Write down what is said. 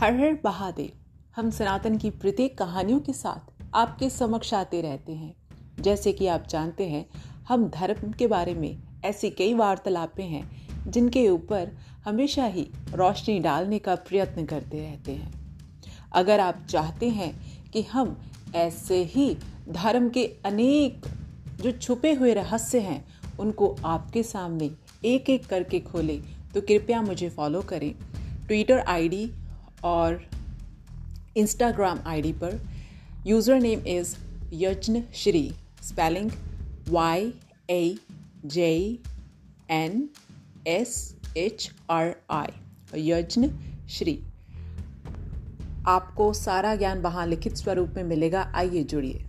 हर हर महादेव, हम सनातन की प्रत्येक कहानियों के साथ आपके समक्ष आते रहते हैं। जैसे कि आप जानते हैं, हम धर्म के बारे में ऐसी कई वार्तालापें हैं, जिनके ऊपर हमेशा ही रोशनी डालने का प्रयत्न करते रहते हैं। अगर आप चाहते हैं कि हम ऐसे ही धर्म के अनेक जो छुपे हुए रहस्य हैं, उनको आपके सामने एक एक करके खोलें तो कृपया मुझे फॉलो करें। ट्विटर आईडी और इंस्टाग्राम आईडी पर user name is Yajn Shri spelling Y A J N S H R I Yajn Shri आपको सारा ज्ञान वहाँ लिखित स्वरूप में मिलेगा। आइए जुड़िए।